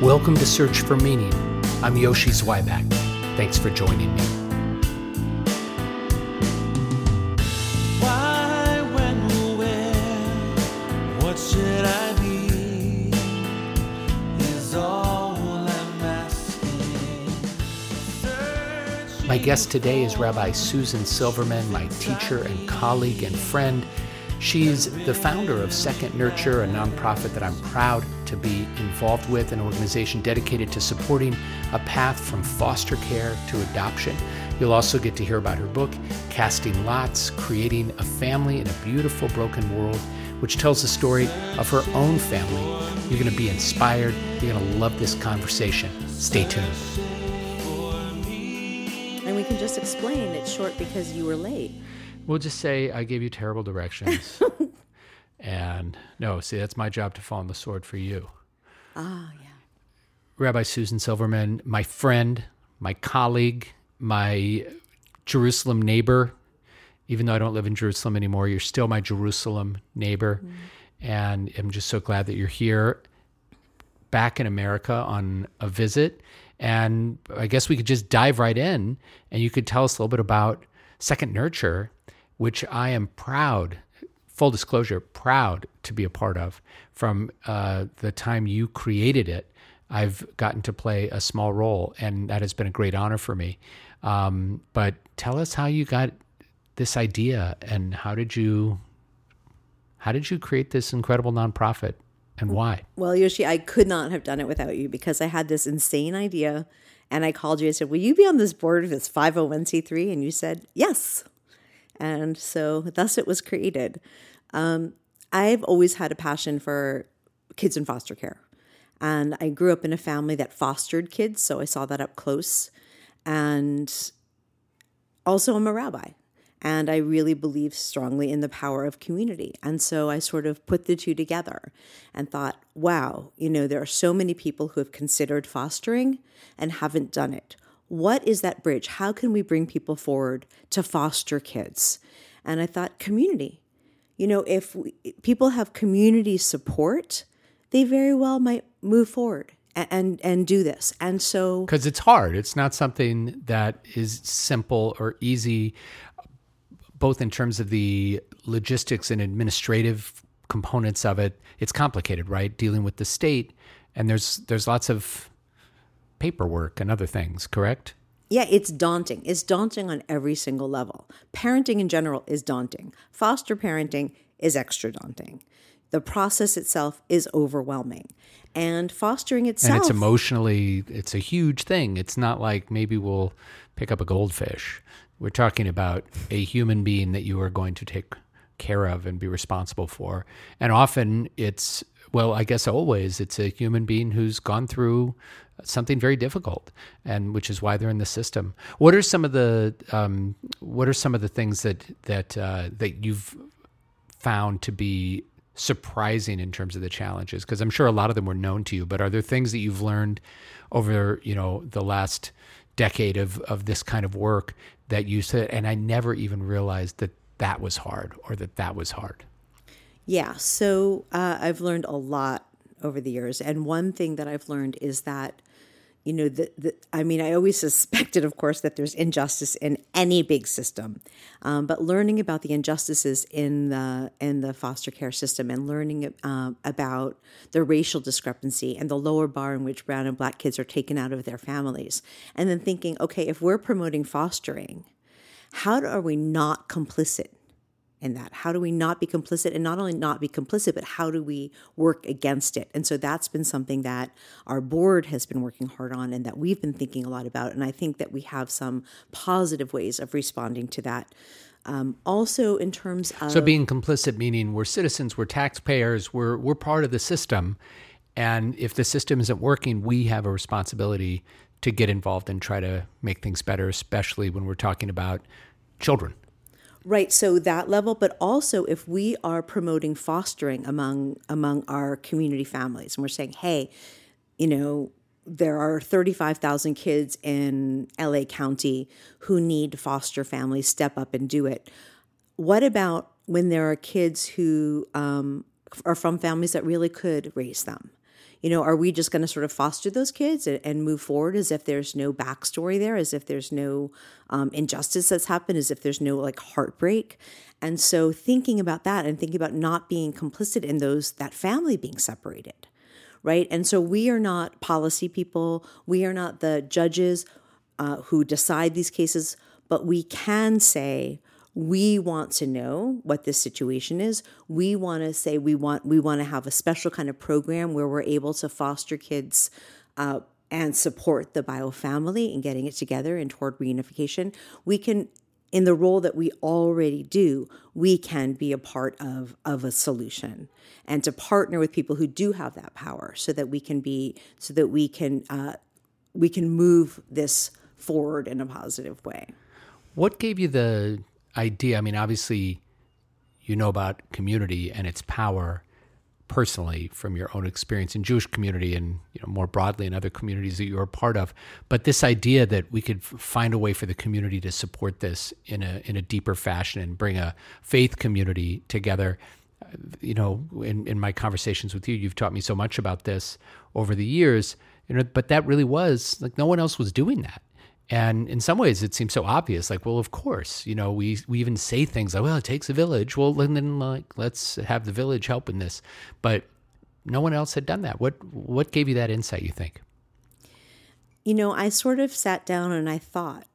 Welcome to Search for Meaning. I'm Yoshi Zweiback. Thanks for joining me. Why, when, where, what should I be? Is all I'm asking. My guest today is Rabbi Susan Silverman, my teacher and colleague and friend. She's the founder of Second Nurture, a nonprofit that I'm proud to be involved with, an organization dedicated to supporting a path from foster care to adoption. You'll also get to hear about her book, Casting Lots Creating a Family in a Beautiful Broken World, which tells the story of her own family. You're going to be inspired. You're going to love this conversation. Stay tuned. And we can just explain it's short because you were late. We'll just say I gave you terrible directions. and no, see, that's my job to fall on the sword for you. Ah, yeah. Rabbi Susan Silverman, my friend, my colleague, my Jerusalem neighbor. Even though I don't live in Jerusalem anymore, you're still my Jerusalem neighbor. And I'm just so glad that you're here back in America on a visit. And I guess we could just dive right in and you could tell us a little bit about Second Nurture, which I am proud, full disclosure, proud to be a part of. From uh, the time you created it, I've gotten to play a small role, and that has been a great honor for me. Um, but tell us how you got this idea and how did you how did you create this incredible nonprofit and why? Well, Yoshi, I could not have done it without you because I had this insane idea. And I called you. I said, Will you be on this board of this 501c3? And you said, Yes. And so thus it was created. Um, I've always had a passion for kids in foster care. And I grew up in a family that fostered kids. So I saw that up close. And also, I'm a rabbi. And I really believe strongly in the power of community. And so I sort of put the two together and thought, wow, you know, there are so many people who have considered fostering and haven't done it. What is that bridge? How can we bring people forward to foster kids? And I thought, community. You know, if we, people have community support, they very well might move forward and, and, and do this. And so because it's hard. It's not something that is simple or easy, both in terms of the logistics and administrative components of it. It's complicated, right? Dealing with the state, and there's there's lots of paperwork and other things. Correct? Yeah, it's daunting. It's daunting on every single level. Parenting in general is daunting. Foster parenting is extra daunting. The process itself is overwhelming. And fostering itself And it's emotionally, it's a huge thing. It's not like maybe we'll pick up a goldfish. We're talking about a human being that you are going to take care of and be responsible for. And often it's, well, I guess always, it's a human being who's gone through something very difficult, and which is why they're in the system. What are some of the um, what are some of the things that that uh, that you've found to be surprising in terms of the challenges? Because I'm sure a lot of them were known to you, but are there things that you've learned over you know the last decade of of this kind of work that you said, and I never even realized that that was hard or that that was hard? Yeah, so uh, I've learned a lot over the years, and one thing that I've learned is that, you know, the, the I mean, I always suspected, of course, that there's injustice in any big system, um, but learning about the injustices in the in the foster care system and learning um, about the racial discrepancy and the lower bar in which brown and black kids are taken out of their families, and then thinking, okay, if we're promoting fostering, how are we not complicit? In that? How do we not be complicit and not only not be complicit, but how do we work against it? And so that's been something that our board has been working hard on and that we've been thinking a lot about. And I think that we have some positive ways of responding to that. Um, also, in terms of So being complicit meaning we're citizens, we're taxpayers, we're we're part of the system, and if the system isn't working, we have a responsibility to get involved and try to make things better, especially when we're talking about children. Right, so that level, but also if we are promoting fostering among among our community families, and we're saying, hey, you know, there are 35,000 kids in LA County who need foster families, step up and do it. What about when there are kids who um, are from families that really could raise them? You know, are we just going to sort of foster those kids and, and, move forward as if there's no backstory there, as if there's no um, injustice that's happened, as if there's no like heartbreak? And so thinking about that and thinking about not being complicit in those, that family being separated, right? And so we are not policy people, we are not the judges uh, who decide these cases, but we can say, we want to know what this situation is. We want to say we want we want to have a special kind of program where we're able to foster kids uh, and support the bio family and getting it together and toward reunification. We can in the role that we already do we can be a part of of a solution and to partner with people who do have that power so that we can be so that we can uh, we can move this forward in a positive way. What gave you the idea? I mean, obviously, you know about community and its power personally from your own experience in Jewish community and you know more broadly in other communities that you're a part of. But this idea that we could find a way for the community to support this in a in a deeper fashion and bring a faith community together. Uh, you know, in, in my conversations with you, you've taught me so much about this over the years. You know, but that really was like no one else was doing that. And in some ways, it seems so obvious. Like, well, of course, you know, we we even say things like, "Well, it takes a village." Well, then, like, let's have the village help in this. But no one else had done that. What what gave you that insight? You think? You know, I sort of sat down and I thought,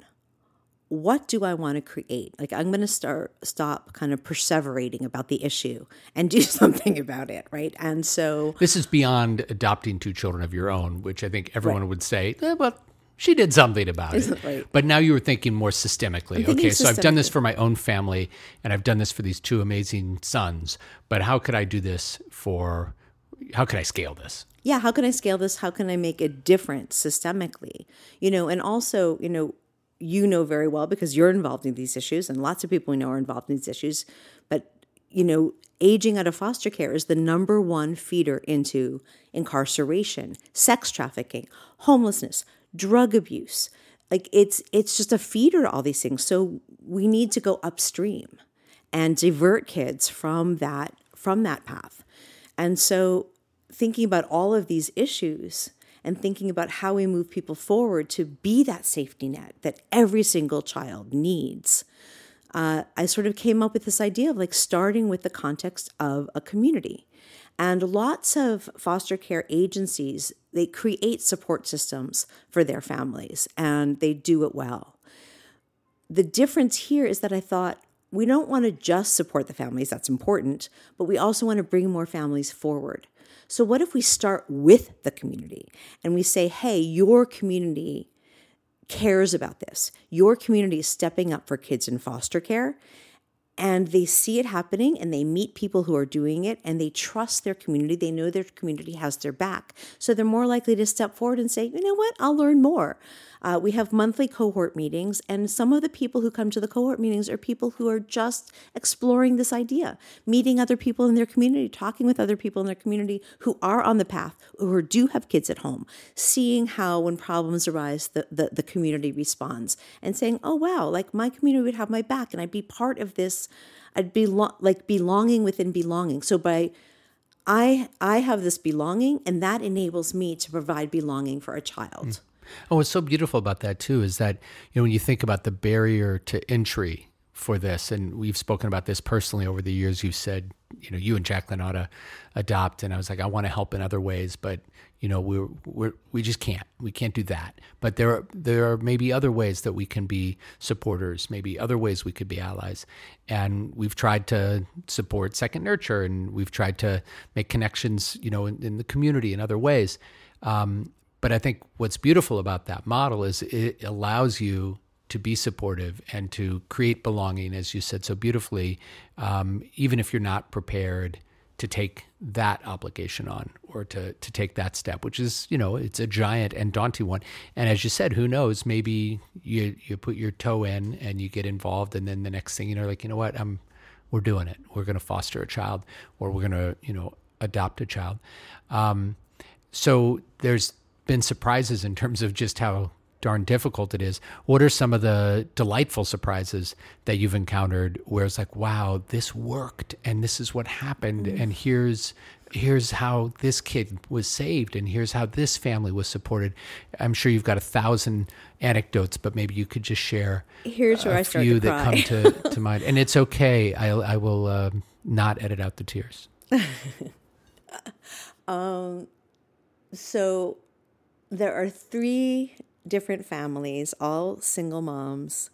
what do I want to create? Like, I'm going to start stop kind of perseverating about the issue and do something about it, right? And so this is beyond adopting two children of your own, which I think everyone right. would say, eh, but she did something about it. Right. But now you were thinking more systemically. Thinking okay, so I've done this for my own family and I've done this for these two amazing sons, but how could I do this for how could I scale this? Yeah, how can I scale this? How can I make a difference systemically? You know, and also, you know, you know very well because you're involved in these issues and lots of people we know are involved in these issues, but you know, aging out of foster care is the number one feeder into incarceration, sex trafficking, homelessness, drug abuse. Like it's it's just a feeder to all these things. So we need to go upstream and divert kids from that from that path. And so thinking about all of these issues and thinking about how we move people forward to be that safety net that every single child needs. Uh, I sort of came up with this idea of like starting with the context of a community. And lots of foster care agencies, they create support systems for their families and they do it well. The difference here is that I thought we don't want to just support the families, that's important, but we also want to bring more families forward. So, what if we start with the community and we say, hey, your community cares about this? Your community is stepping up for kids in foster care and they see it happening and they meet people who are doing it and they trust their community. They know their community has their back. So they're more likely to step forward and say, you know what, I'll learn more. Uh, we have monthly cohort meetings, and some of the people who come to the cohort meetings are people who are just exploring this idea, meeting other people in their community, talking with other people in their community who are on the path, who do have kids at home, seeing how when problems arise, the, the, the community responds, and saying, oh, wow, like my community would have my back, and I'd be part of this. I'd be lo- like belonging within belonging. So by I I have this belonging, and that enables me to provide belonging for a child. Mm. Oh, what's so beautiful about that too is that you know when you think about the barrier to entry for this, and we've spoken about this personally over the years. You've said you know you and Jacqueline ought to adopt, and I was like I want to help in other ways, but you know we're, we're we just can't we can't do that. But there are there are maybe other ways that we can be supporters, maybe other ways we could be allies, and we've tried to support Second Nurture, and we've tried to make connections, you know, in, in the community in other ways. Um, but I think what's beautiful about that model is it allows you to be supportive and to create belonging, as you said so beautifully, um, even if you're not prepared to take that obligation on or to to take that step, which is you know it's a giant and daunting one. And as you said, who knows? Maybe you you put your toe in and you get involved, and then the next thing you know, like you know what, I'm we're doing it. We're going to foster a child, or we're going to you know adopt a child. Um, so there's been surprises in terms of just how darn difficult it is. What are some of the delightful surprises that you've encountered where it's like, wow, this worked and this is what happened and here's here's how this kid was saved and here's how this family was supported. I'm sure you've got a thousand anecdotes, but maybe you could just share Here's where a I start few that come to, to mind. And it's okay. I, I will um not edit out the tears. um, So there are three different families, all single moms,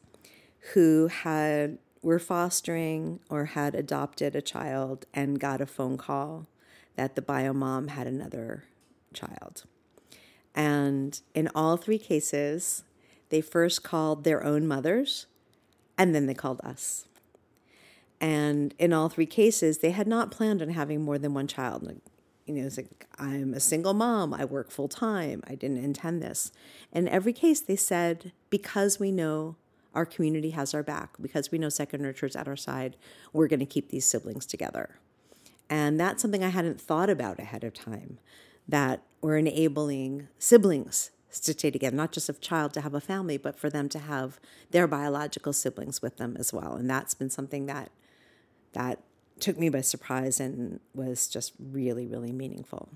who had were fostering or had adopted a child and got a phone call that the bio mom had another child. And in all three cases, they first called their own mothers and then they called us. And in all three cases, they had not planned on having more than one child. You know, it's like, I'm a single mom, I work full time, I didn't intend this. In every case, they said, because we know our community has our back, because we know Second Nurture is at our side, we're going to keep these siblings together. And that's something I hadn't thought about ahead of time that we're enabling siblings to stay together, not just a child to have a family, but for them to have their biological siblings with them as well. And that's been something that that took me by surprise and was just really, really meaningful.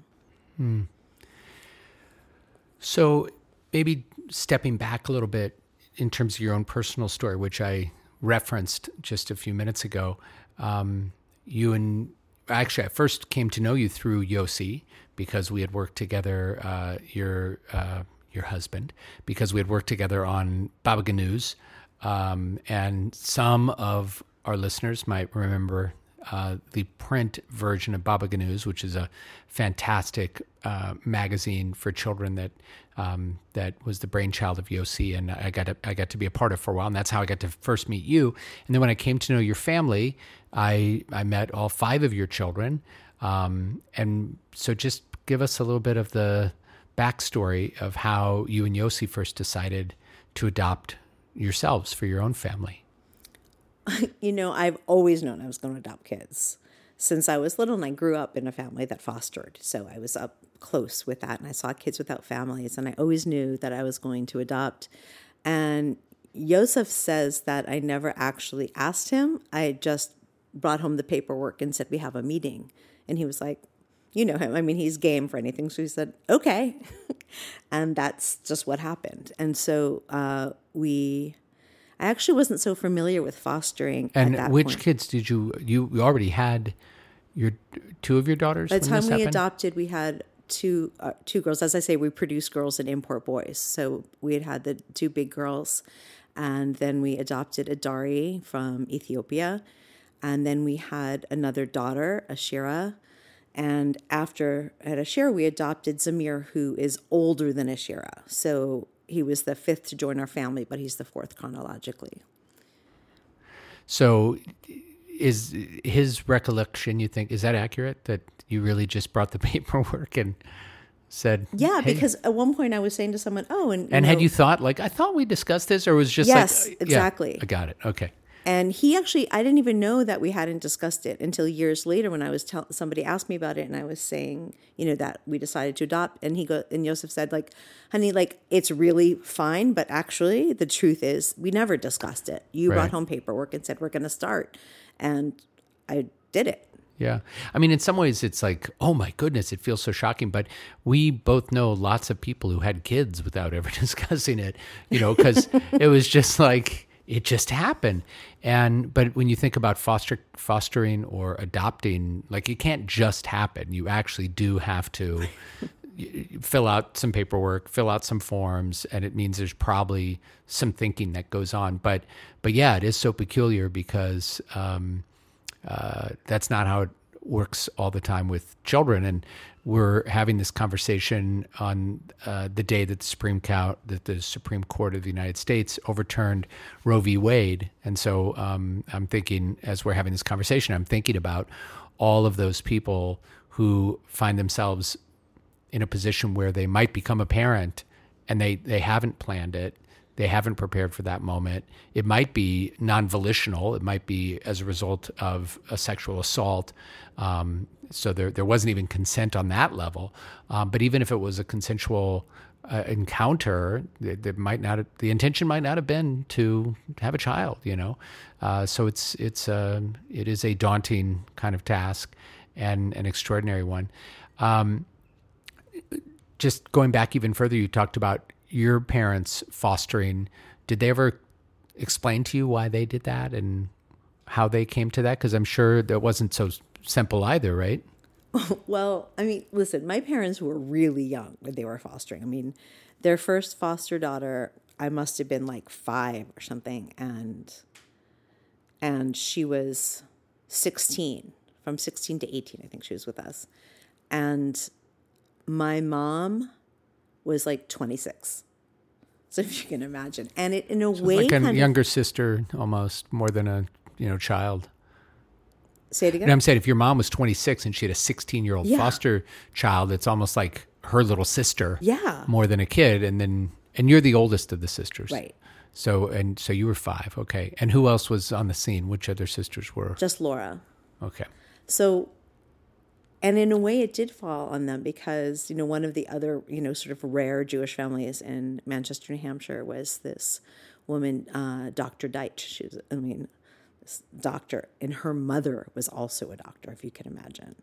So maybe stepping back a little bit in terms of your own personal story, which I referenced just a few minutes ago. Um, you and actually, I first came to know you through Yossi because we had worked together. Uh, your uh, your husband because we had worked together on BabagaNewz, um, and some of our listeners might remember uh, the print version of BabagaNewz, which is a fantastic uh, magazine for children that um, that was the brainchild of Yossi, and I got to, I got to be a part of for a while, and that's how I got to first meet you. And then when I came to know your family, I I met all five of your children, um, and so just give us a little bit of the backstory of how you and Yossi first decided to adopt yourselves for your own family. You know, I've always known I was going to adopt kids since I was little, and I grew up in a family that fostered. So I was up close with that, and I saw kids without families, and I always knew that I was going to adopt. And Yosef says that I never actually asked him. I just brought home the paperwork and said, We have a meeting. And he was like, You know him. I mean, he's game for anything. So he said, Okay. and that's just what happened. And so uh, we, I actually wasn't so familiar with fostering. at And which point. kids did you you you already had your two of your daughters By the time we happened? adopted, we had two uh, two girls. As I say, we produce girls and import boys. So we had had the two big girls, and then we adopted Adari from Ethiopia, and then we had another daughter, Ashira. And after at Ashira, we adopted Zamir, who is older than Ashira. So he was the fifth to join our family, but he's the fourth chronologically. So is his recollection you think is that accurate that you really just brought the paperwork and said Yeah, "Hey." because at one point I was saying to someone, "Oh, and and had you thought like I thought we discussed this or was just Yes, like yeah, exactly. I got it okay And he actually, I didn't even know that we hadn't discussed it until years later when I was tell somebody asked me about it and I was saying, you know, that we decided to adopt. And he go and Joseph said, like, honey, like it's really fine, but actually the truth is we never discussed it. You Right. brought home paperwork and said we're going to start, and I did it. Yeah. I mean, in some ways, it's like, oh my goodness, it feels so shocking. But we both know lots of people who had kids without ever discussing it, you know, because it was just like, it just happened. And, but when you think about foster, fostering or adopting, like it can't just happen. You actually do have to fill out some paperwork, fill out some forms, and it means there's probably some thinking that goes on. But, but yeah, it is so peculiar because, um, uh, that's not how it works all the time with children. And we're having this conversation on uh, the day that the Supreme Court, that the Supreme Court of the United States overturned Roe v. Wade. And so um, I'm thinking, as we're having this conversation, I'm thinking about all of those people who find themselves in a position where they might become a parent and they, they haven't planned it. They haven't prepared for that moment. It might be non volitional, it might be as a result of a sexual assault. Um, so there, there wasn't even consent on that level. Um, but even if it was a consensual uh, encounter, there might not have, the intention might not have been to have a child, you know. Uh, so it's it's uh, it is a daunting kind of task and an extraordinary one. Um, just going back even further, you talked about your parents fostering. Did they ever explain to you why they did that and how they came to that? Because I'm sure that wasn't so simple either, right? Well, I mean, listen, my parents were really young when they were fostering. I mean, their first foster daughter, I must have been like five or something, and and she was sixteen, from sixteen to eighteen, I think she was with us, and my mom was like twenty six. So if you can imagine, and it in a way like a kind of younger sister, almost more than a you know child. say it again. And I'm saying if your mom was 26 and she had a 16 year old Yeah. foster child, it's almost like her little sister, Yeah. more than a kid. And then and you're the oldest of the sisters, Right. So and so you were five, okay. And who else was on the scene? Which other sisters were? Just Laura. Okay. So, and in a way, it did fall on them because, you know, one of the other, you know, sort of rare Jewish families in Manchester, New Hampshire was this woman, uh, Dr. Deitch. She was, I mean, this doctor, and her mother was also a doctor, if you can imagine.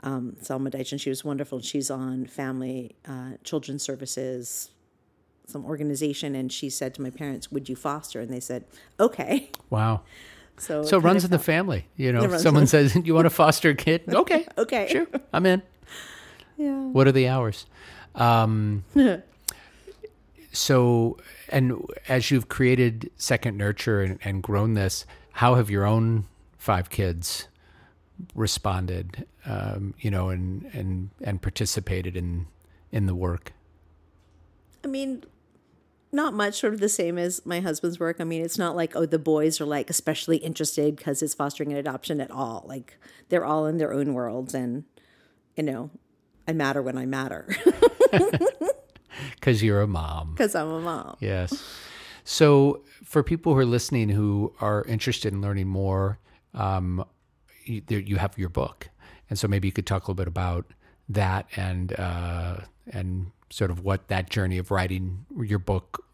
Um, Selma Deitch, and she was wonderful. She's on Family uh, Children's Services, some organization, and she said to my parents, "Would you foster?" And they said, "Okay." Wow. So, So it runs in the family. You know, someone says, You want to foster a kid? Okay. Okay. Sure. I'm in. Yeah. What are the hours? Um, so, and as you've created Second Nurture and, and grown this, how have your own five kids responded? Um, you know, and and and participated in in the work. I mean, not much, sort of the same as my husband's work. I mean, it's not like, oh, the boys are like especially interested because it's fostering and adoption at all. Like, they're all in their own worlds, and, you know, I matter when I matter Because you're a mom. because I'm a mom. Yes. So, for people who are listening who are interested in learning more, um, you, you have your book, and so maybe you could talk a little bit about that and uh, and sort of what that journey of writing your book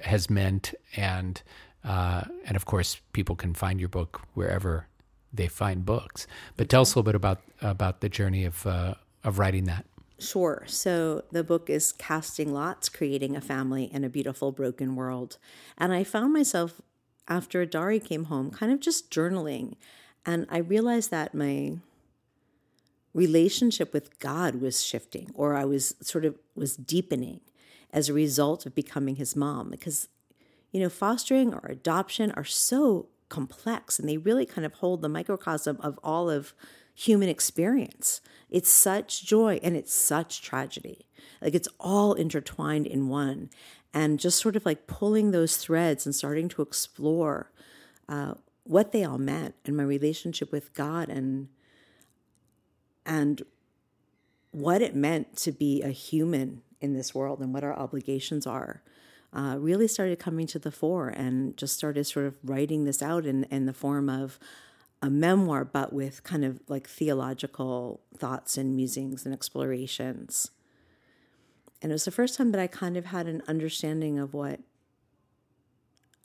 has meant, and uh, and of course, people can find your book wherever they find books. But tell us a little bit about about the journey of uh, of writing that. Sure. So the book is Casting Lots Creating a Family in a Beautiful Broken World. And I found myself after Dari came home kind of just journaling. And I realized that my relationship with God was shifting or I was sort of was deepening as a result of becoming his mom because you know fostering or adoption are so complex and they really kind of hold the microcosm of all of human experience. It's such joy and it's such tragedy. Like it's all intertwined in one and just sort of like pulling those threads and starting to explore uh, what they all meant and my relationship with God and and what it meant to be a human in this world and what our obligations are uh, really started coming to the fore and just started sort of writing this out in, in the form of a memoir, but with kind of like theological thoughts and musings and explorations. And it was the first time that I kind of had an understanding of what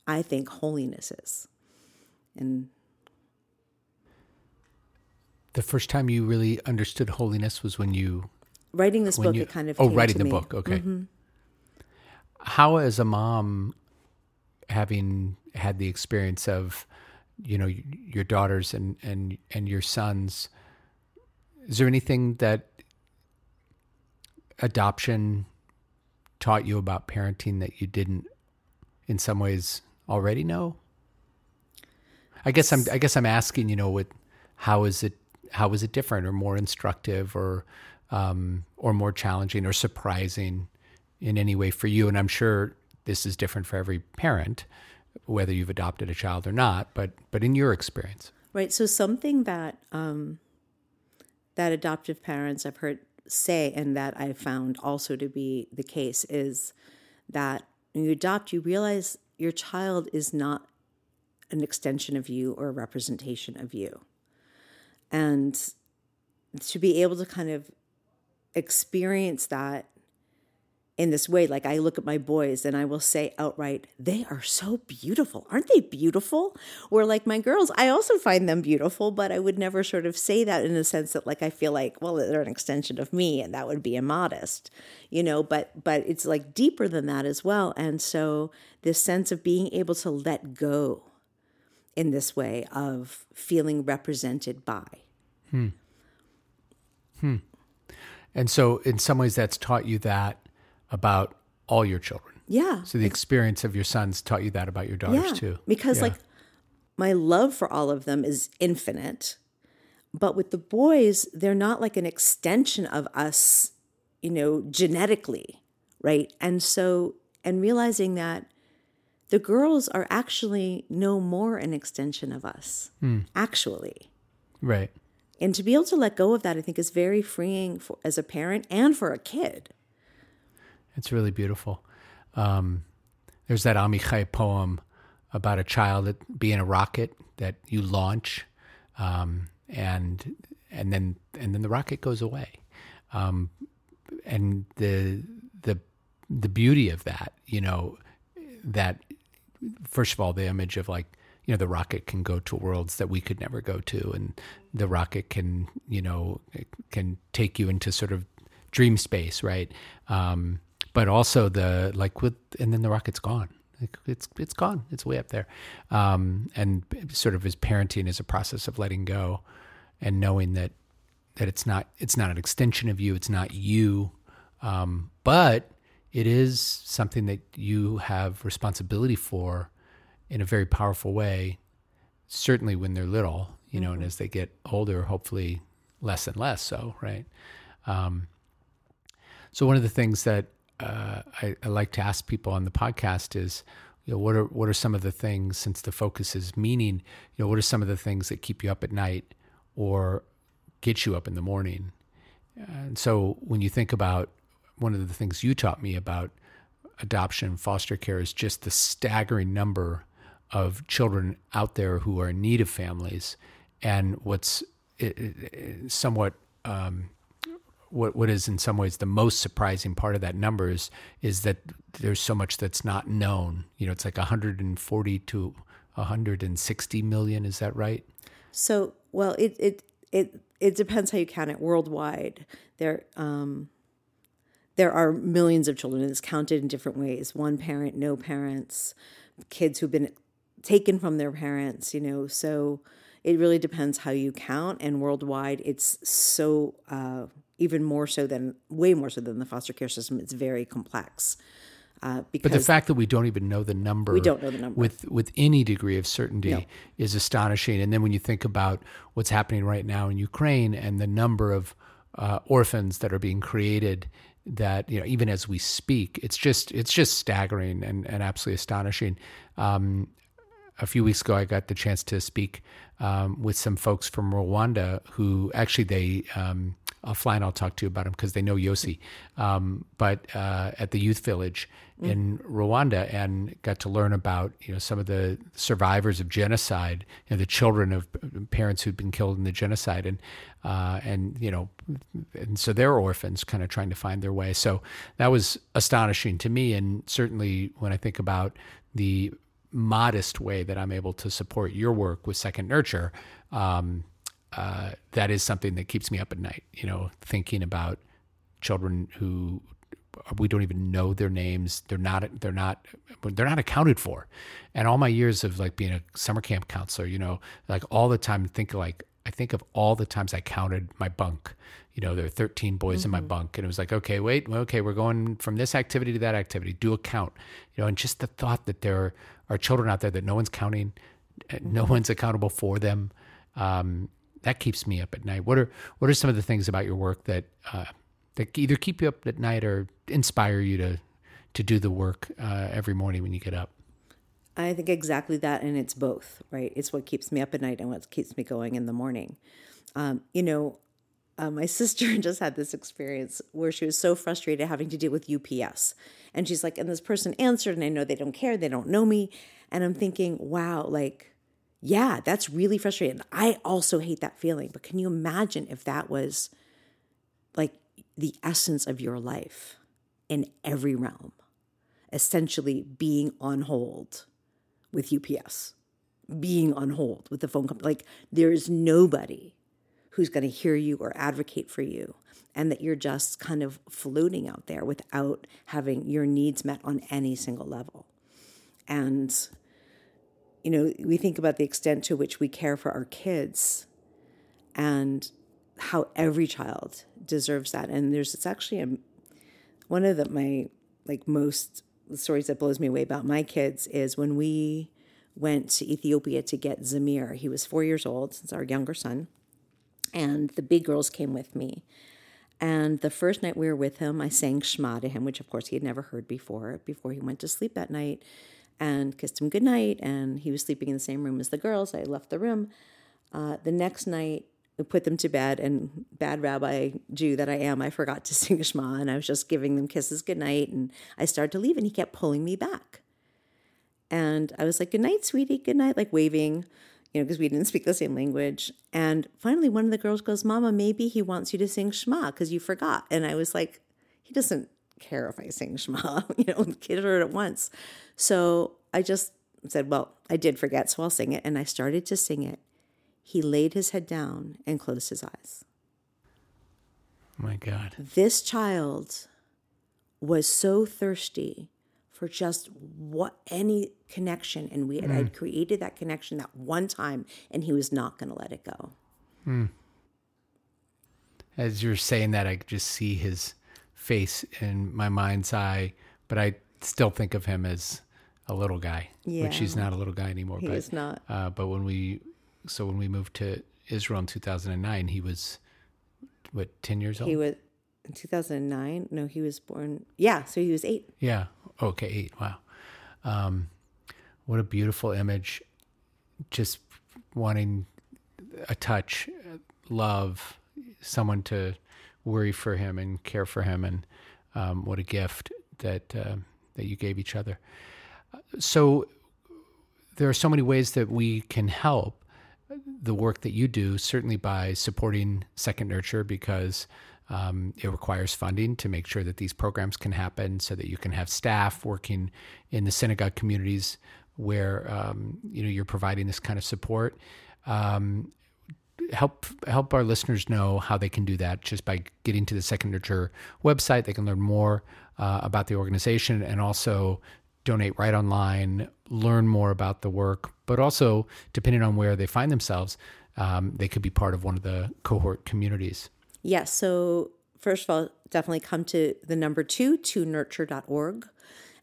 I think holiness is. And The first time you really understood holiness was when you writing this book, you it kind of oh writing the me. Mm-hmm. book okay how as a mom having had the experience of you know your daughters and and and your sons is there anything that adoption taught you about parenting that you didn't in some ways already know i guess i'm i guess i'm asking you know what how is it how is it different or more instructive or um, or more challenging or surprising in any way for you and i'm sure this is different for every parent whether you've adopted a child or not but but in your experience Right. So something that um, that adoptive parents I've heard say, and that I've found also to be the case, is that when you adopt, you realize your child is not an extension of you or a representation of you. And to be able to kind of experience that in this way, like I look at my boys and I will say outright, they are so beautiful. Aren't they beautiful? Or like my girls, I also find them beautiful, but I would never sort of say that in a sense that like I feel like, well, they're an extension of me and that would be immodest, you know, but but it's like deeper than that as well. And so this sense of being able to let go in this way of feeling represented by. Hmm. Hmm. And so, in some ways, that's taught you that about all your children. Yeah. So the experience of your sons taught you that about your daughters yeah, too. Because Yeah. like my love for all of them is infinite. But with the boys, they're not like an extension of us, you know, genetically, right? And so and realizing that the girls are actually no more an extension of us, Hmm. actually. right. And to be able to let go of that, I think, is very freeing for as a parent and for a kid. It's really beautiful. Um, there's that Amichai poem about a child that being a rocket that you launch, um, and and then and then the rocket goes away, um, and the the the beauty of that, you know, that first of all the image of like you know the rocket can go to worlds that we could never go to and the rocket can you know can take you into sort of dream space right? Um but also the like with and then the rocket's gone. Like it's it's gone. It's way up there. Um and sort of as parenting is a process of letting go and knowing that that it's not it's not an extension of you. It's not you. Um, but it is something that you have responsibility for in a very powerful way certainly when they're little you know and as they get older hopefully less and less so right? Um, so one of the things that uh, I, I like to ask people on the podcast is you know what are what are some of the things since the focus is meaning you know what are some of the things that keep you up at night or get you up in the morning? And so when you think about one of the things you taught me about adoption foster care is just the staggering number of children out there who are in need of families. And what's somewhat um, what what is in some ways the most surprising part of that number is is that there's so much that's not known. You know it's like 140 to 160 million is that right? So, well, it it it it depends how you count it worldwide. There um there are millions of children and it's counted in different ways. One parent, no parents, kids who've been taken from their parents, you know. So it really depends how you count and worldwide it's so uh even more so than way more so than the foster care system. It's very complex. Uh, but the fact that we don't even know the number We don't know the number. with with any degree of certainty is astonishing and then when you think about what's happening right now in Ukraine and the number of uh, orphans that are being created that you know even as we speak it's just it's just staggering and, and absolutely astonishing um, a few weeks ago, I got the chance to speak um, with some folks from Rwanda who actually they. Um, I'll fly and I'll talk to you about them because they know Yossi. Um, but uh, at the youth village in Rwanda, and got to learn about you know some of the survivors of genocide, you know the children of parents who'd been killed in the genocide, and uh, and you know, and so they're orphans, kind of trying to find their way. So that was astonishing to me, and certainly when I think about the modest way that I'm able to support your work with Second Nurture, um, uh, that is something that keeps me up at night. You know, thinking about children who we don't even know their names. They're not. They're not. They're not accounted for. And all my years of like being a summer camp counselor, you know, like all the time, think like I think of all the times I counted my bunk. You know, there were 13 boys in my bunk, and it was like, okay, wait, okay, we're going from this activity to that activity. Do a count. You know, and just the thought that there are children out there that no one's counting, no one's accountable for them. Um, that keeps me up at night. What are what are some of the things about your work that uh, that either keep you up at night or inspire you to to do the work uh, every morning when you get up? I think exactly that, and it's both, right? It's what keeps me up at night and what keeps me going in the morning. Um, you know, uh, my sister just had this experience where she was so frustrated having to deal with UPS. And she's like, and this person answered, and I know they don't care, they don't know me. And I'm thinking, wow, like, yeah, that's really frustrating. I also hate that feeling. But can you imagine if that was like the essence of your life in every realm? Essentially being on hold with UPS, being on hold with the phone company. Like, there is nobody who's going to hear you or advocate for you and that you're just kind of floating out there without having your needs met on any single level. And you know, we think about the extent to which we care for our kids and how every child deserves that. And there's it's actually a, one of the my like most stories that blows me away about my kids is when we went to Ethiopia to get Zamir. He was four years old, it's our younger son and the big girls came with me. And the first night we were with him, I sang Shema to him, which of course he had never heard before, before he went to sleep that night, and kissed him goodnight. And he was sleeping in the same room as the girls. I left the room. Uh, the next night, we put them to bed, and bad rabbi Jew that I am, I forgot to sing Shema, and I was just giving them kisses goodnight. And I started to leave, and he kept pulling me back. And I was like, Good night, sweetie, good night, like waving you know, because we didn't speak the same language. And finally, one of the girls goes, Mama, maybe he wants you to sing Shema because you forgot. And I was like, He doesn't care if I sing Shema. you know, the kid heard it once. So I just said, Well, I did forget, so I'll sing it. And I started to sing it. He laid his head down and closed his eyes. My God. This child was so thirsty for just what any connection and we had, hmm. I'd created that connection that one time and he was not going to let it go hmm. As you're saying that, I just see his face in my mind's eye, but I still think of him as a little guy, yeah. which he's not a little guy anymore. He but, is not. Uh, but when we, so when we moved to Israel in 2009, he was, what, 10 years old? he was in 2009 no he was born yeah so he was eight Yeah. Okay. Eight. Wow. Um, what a beautiful image. Just wanting a touch, love, someone to worry for him and care for him, and um, what a gift that uh, that you gave each other. So there are so many ways that we can help the work that you do, certainly by supporting Second Nurture, because um, it requires funding to make sure that these programs can happen, so that you can have staff working in the synagogue communities where um, you know you're providing this kind of support. Um, help help our listeners know how they can do that just by getting to the Second Nurture website. They can learn more uh, about the organization and also donate right online, learn more about the work, but also depending on where they find themselves, um, they could be part of one of the cohort communities. yes so first of all definitely come to the number two to nurture.org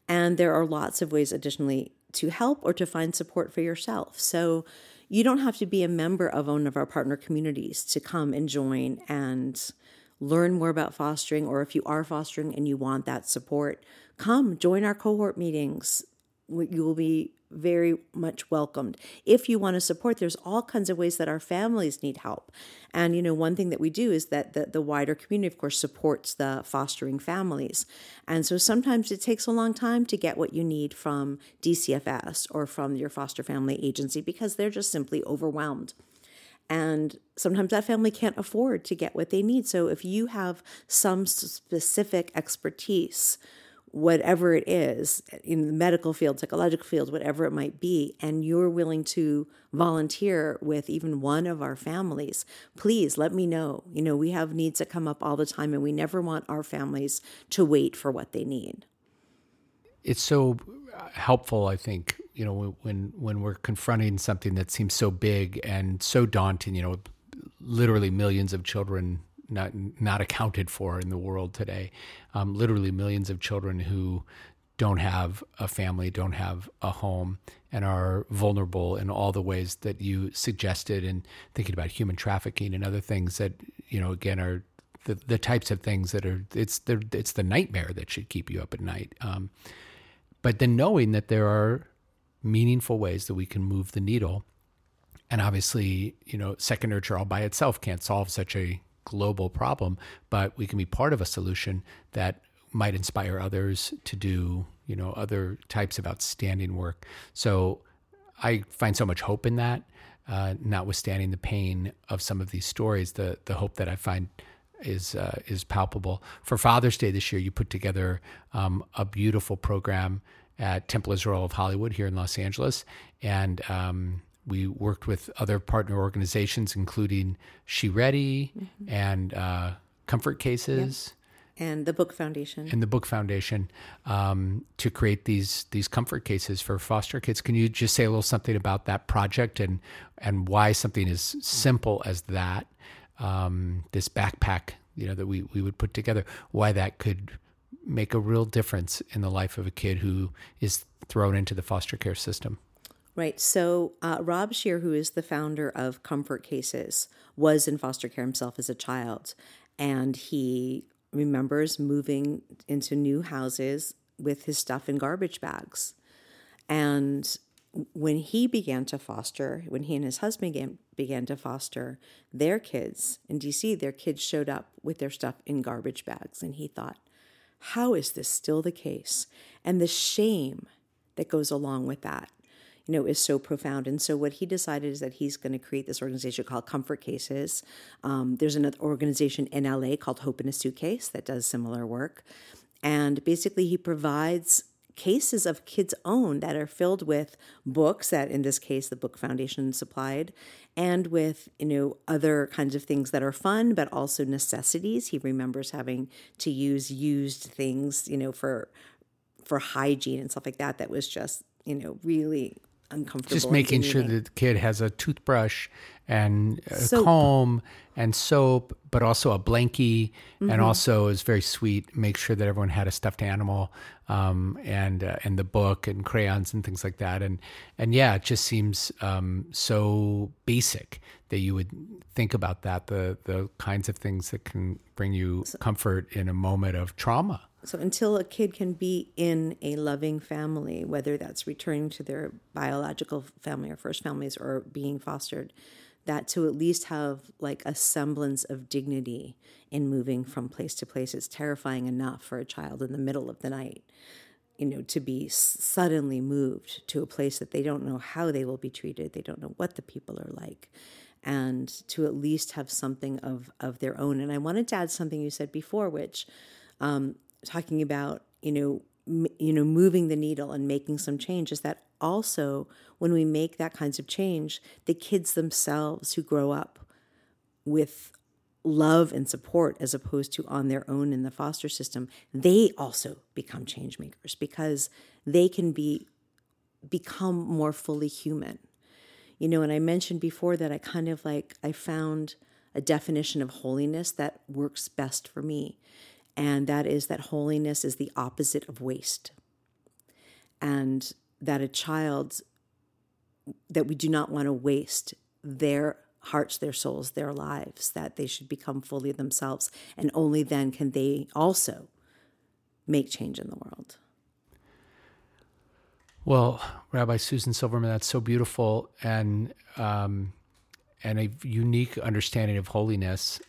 and there are lots of ways additionally to help or to find support for yourself so you don't have to be a member of one of our partner communities to come and join and learn more about fostering, or if you are fostering and you want that support, come join our cohort meetings. You will be very much welcomed. If you want to support, there's all kinds of ways that our families need help. And, you know, one thing that we do is that the, the wider community, of course, supports the fostering families. And so sometimes it takes a long time to get what you need from DCFS or from your foster family agency because they're just simply overwhelmed. And sometimes that family can't afford to get what they need. So if you have some specific expertise, whatever it is, in the medical field, psychological field, whatever it might be, and you're willing to volunteer with even one of our families, please let me know. You know, we have needs that come up all the time, and we never want our families to wait for what they need. it's so uh, helpful i think you know when when we're confronting something that seems so big and so daunting you know literally millions of children not not accounted for in the world today. Um, literally millions of children who don't have a family don't have a home and are vulnerable in all the ways that you suggested and thinking about human trafficking and other things that you know again are the, the types of things that are it's the it's the nightmare that should keep you up at night. Um, but then knowing that there are meaningful ways that we can move the needle and obviously you know second nurture all by itself can't solve such a global problem, but we can be part of a solution that might inspire others to do, you know, other types of outstanding work. So I find so much hope in that, uh, notwithstanding the pain of some of these stories. The the hope that I find is uh, is palpable. For Father's Day this year, you put together um, a beautiful program at Temple Israel of Hollywood here in Los Angeles, and um, we worked with other partner organizations, including She Ready and uh, Comfort Cases And the Book Foundation. and the Book Foundation um, to create these these comfort cases for foster kids. Can you just say a little something about that project and and why something as simple as that, um, this backpack, you know, that we we would put together, why that could make a real difference in the life of a kid who is thrown into the foster care system. Right. So, uh, Rob Scheer, who is the founder of Comfort Cases, was in foster care himself as a child. And he remembers moving into new houses with his stuff in garbage bags. And when he began to foster, when he and his husband began, began to foster their kids in DC, their kids showed up with their stuff in garbage bags. And he thought, how is this still the case? And the shame that goes along with that, you know, is so profound. And so what he decided is that he's going to create this organization called Comfort Cases. Um, there's another organization in LA called Hope in a Suitcase that does similar work. And basically, he provides cases of kids' own that are filled with books that, in this case, the Book Foundation supplied, and with you know other kinds of things that are fun, but also necessities. He remembers having to use used things, you know, for for hygiene and stuff like that. That was just you know really uncomfortable. Just making sure that the kid has a toothbrush and a Soap. comb and soap, but also a blankie, Mm-hmm. and also is very sweet. Make sure that everyone had a stuffed animal, um, and uh, and the book and crayons and things like that. And and yeah, it just seems um, so basic that you would think about that the the kinds of things that can bring you comfort in a moment of trauma. So until a kid can be in a loving family, whether that's returning to their biological family or first families or being fostered, that to at least have like a semblance of dignity in moving from place to place is terrifying enough for a child in the middle of the night. You know, to be suddenly moved to a place that they don't know how they will be treated, they don't know what the people are like, and to at least have something of of their own. And I wanted to add something you said before, which um, talking about you know m- you know moving the needle and making some change is that also when we make that kinds of change the kids themselves who grow up with love and support as opposed to on their own in the foster system they also become change makers because they can be become more fully human. You know and i mentioned before that i kind of like i found a definition of holiness that works best for me and that is that holiness is the opposite of waste and that a child that we do not want to waste their hearts their souls their lives that they should become fully themselves and only then can they also make change in the world Well, Rabbi Susan Silverman, that's so beautiful and um, and a unique understanding of holiness.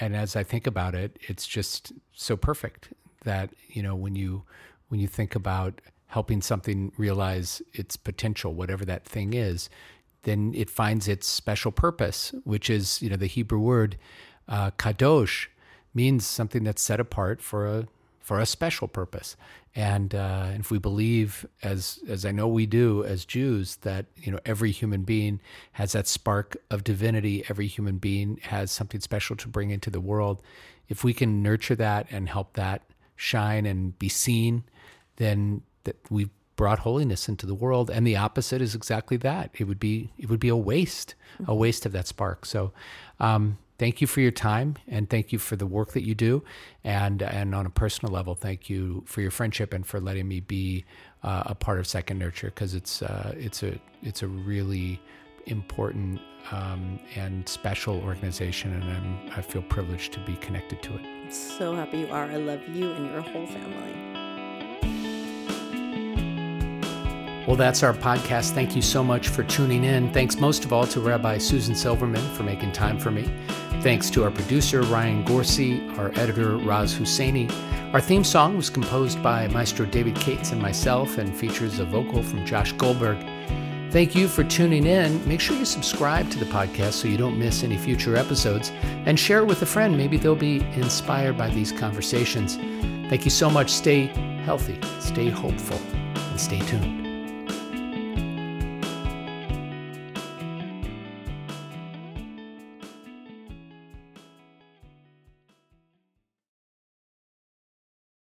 And as I think about it, it's just so perfect that you know when you when you think about helping something realize its potential, whatever that thing is, then it finds its special purpose, which is you know the Hebrew word uh, kadosh means something that's set apart for a for a special purpose. And uh, if we believe, as as I know we do as Jews, that you know every human being has that spark of divinity, every human being has something special to bring into the world. If we can nurture that and help that shine and be seen, then that we've brought holiness into the world. And the opposite is exactly that. It would be it would be a waste, a waste of that spark. So. Um, thank you for your time and thank you for the work that you do. And and on a personal level thank you for your friendship and for letting me be uh, a part of second nurture because it's uh, it's a it's a really important um, and special organization and I'm, I feel privileged to be connected to it. I'm so happy you are. I love you and your whole family Well, that's our podcast. Thank you so much for tuning in. Thanks most of all to Rabbi Susan Silverman for making time for me. Thanks to our producer, Ryan Gorsey, our editor, Raz Husseini. Our theme song was composed by Maestro David Cates and myself and features a vocal from Josh Goldberg. Thank you for tuning in. Make sure you subscribe to the podcast so you don't miss any future episodes and share it with a friend. Maybe they'll be inspired by these conversations. Thank you so much. Stay healthy, stay hopeful, and stay tuned.